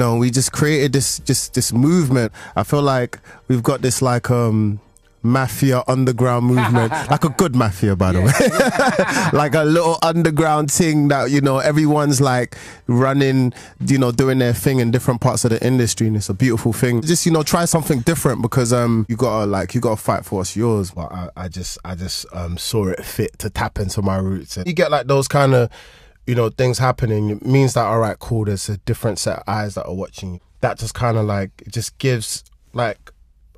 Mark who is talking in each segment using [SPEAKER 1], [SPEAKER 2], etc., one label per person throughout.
[SPEAKER 1] know, we just created this just this movement. I feel like we've got this like um mafia underground movement, like a good mafia, by the way, like a little underground thing that you know everyone's like running, you know, doing their thing in different parts of the industry, and it's a beautiful thing. Just you know, try something different because um you gotta like you gotta fight for what's yours. But I, I just I just um saw it fit to tap into my roots, and you get like those kind of you know things happening. It means that all right, cool. There's a different set of eyes that are watching you. That just kind of like it just gives like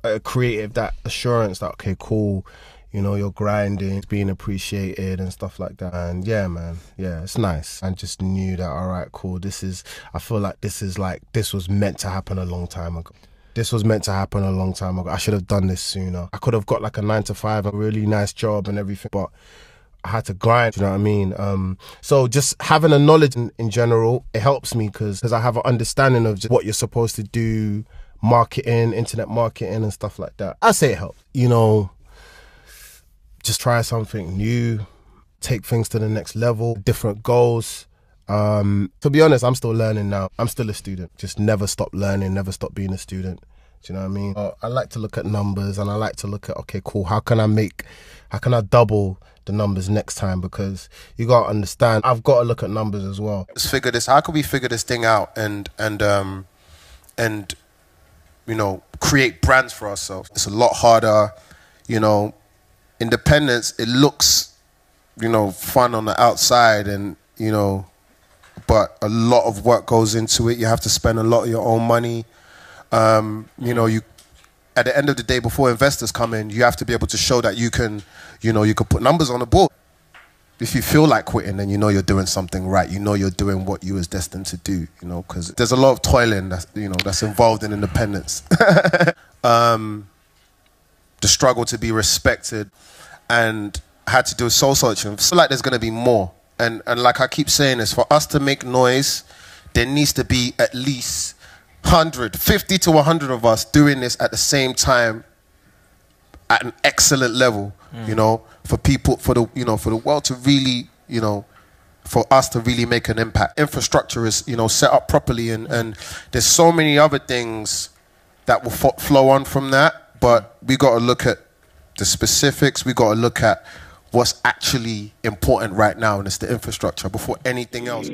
[SPEAKER 1] a creative that assurance that okay, cool, you know, you're grinding, it's being appreciated and stuff like that. And yeah, man, yeah, it's nice. I just knew that all right, cool. This is. I feel like this is like this was meant to happen a long time ago. This was meant to happen a long time ago. I should have done this sooner. I could have got like a nine to five, a really nice job and everything, but I had to grind. You know what I mean? Um, so just having a knowledge in, in general, it helps me because I have an understanding of what you're supposed to do marketing, internet marketing, and stuff like that. I say it helps. You know, just try something new, take things to the next level, different goals. Um, to be honest, I'm still learning now. I'm still a student. Just never stop learning, never stop being a student. Do you know what I mean? Uh, I like to look at numbers and I like to look at, okay, cool, how can I make, how can I double the numbers next time? Because you got to understand, I've got to look at numbers as well.
[SPEAKER 2] Let's figure this, how can we figure this thing out and, and, um, and you know, create brands for ourselves. It's a lot harder, you know. Independence, it looks, you know, fun on the outside and, you know, but a lot of work goes into it. You have to spend a lot of your own money. Um, you know, you at the end of the day, before investors come in, you have to be able to show that you can, you know, you can put numbers on the board if you feel like quitting, then you know you're doing something right. You know you're doing what you was destined to do. You know, because there's a lot of toiling that's you know that's involved in independence. um, the struggle to be respected, and had to do soul searching. Feel like there's going to be more, and and like I keep saying, is for us to make noise, there needs to be at least 150 to 100 of us doing this at the same time at an excellent level, mm. you know, for people, for the, you know, for the world to really, you know, for us to really make an impact. Infrastructure is, you know, set up properly, and, and there's so many other things that will flow on from that. But we got to look at the specifics. We got to look at what's actually important right now, and it's the infrastructure before anything else.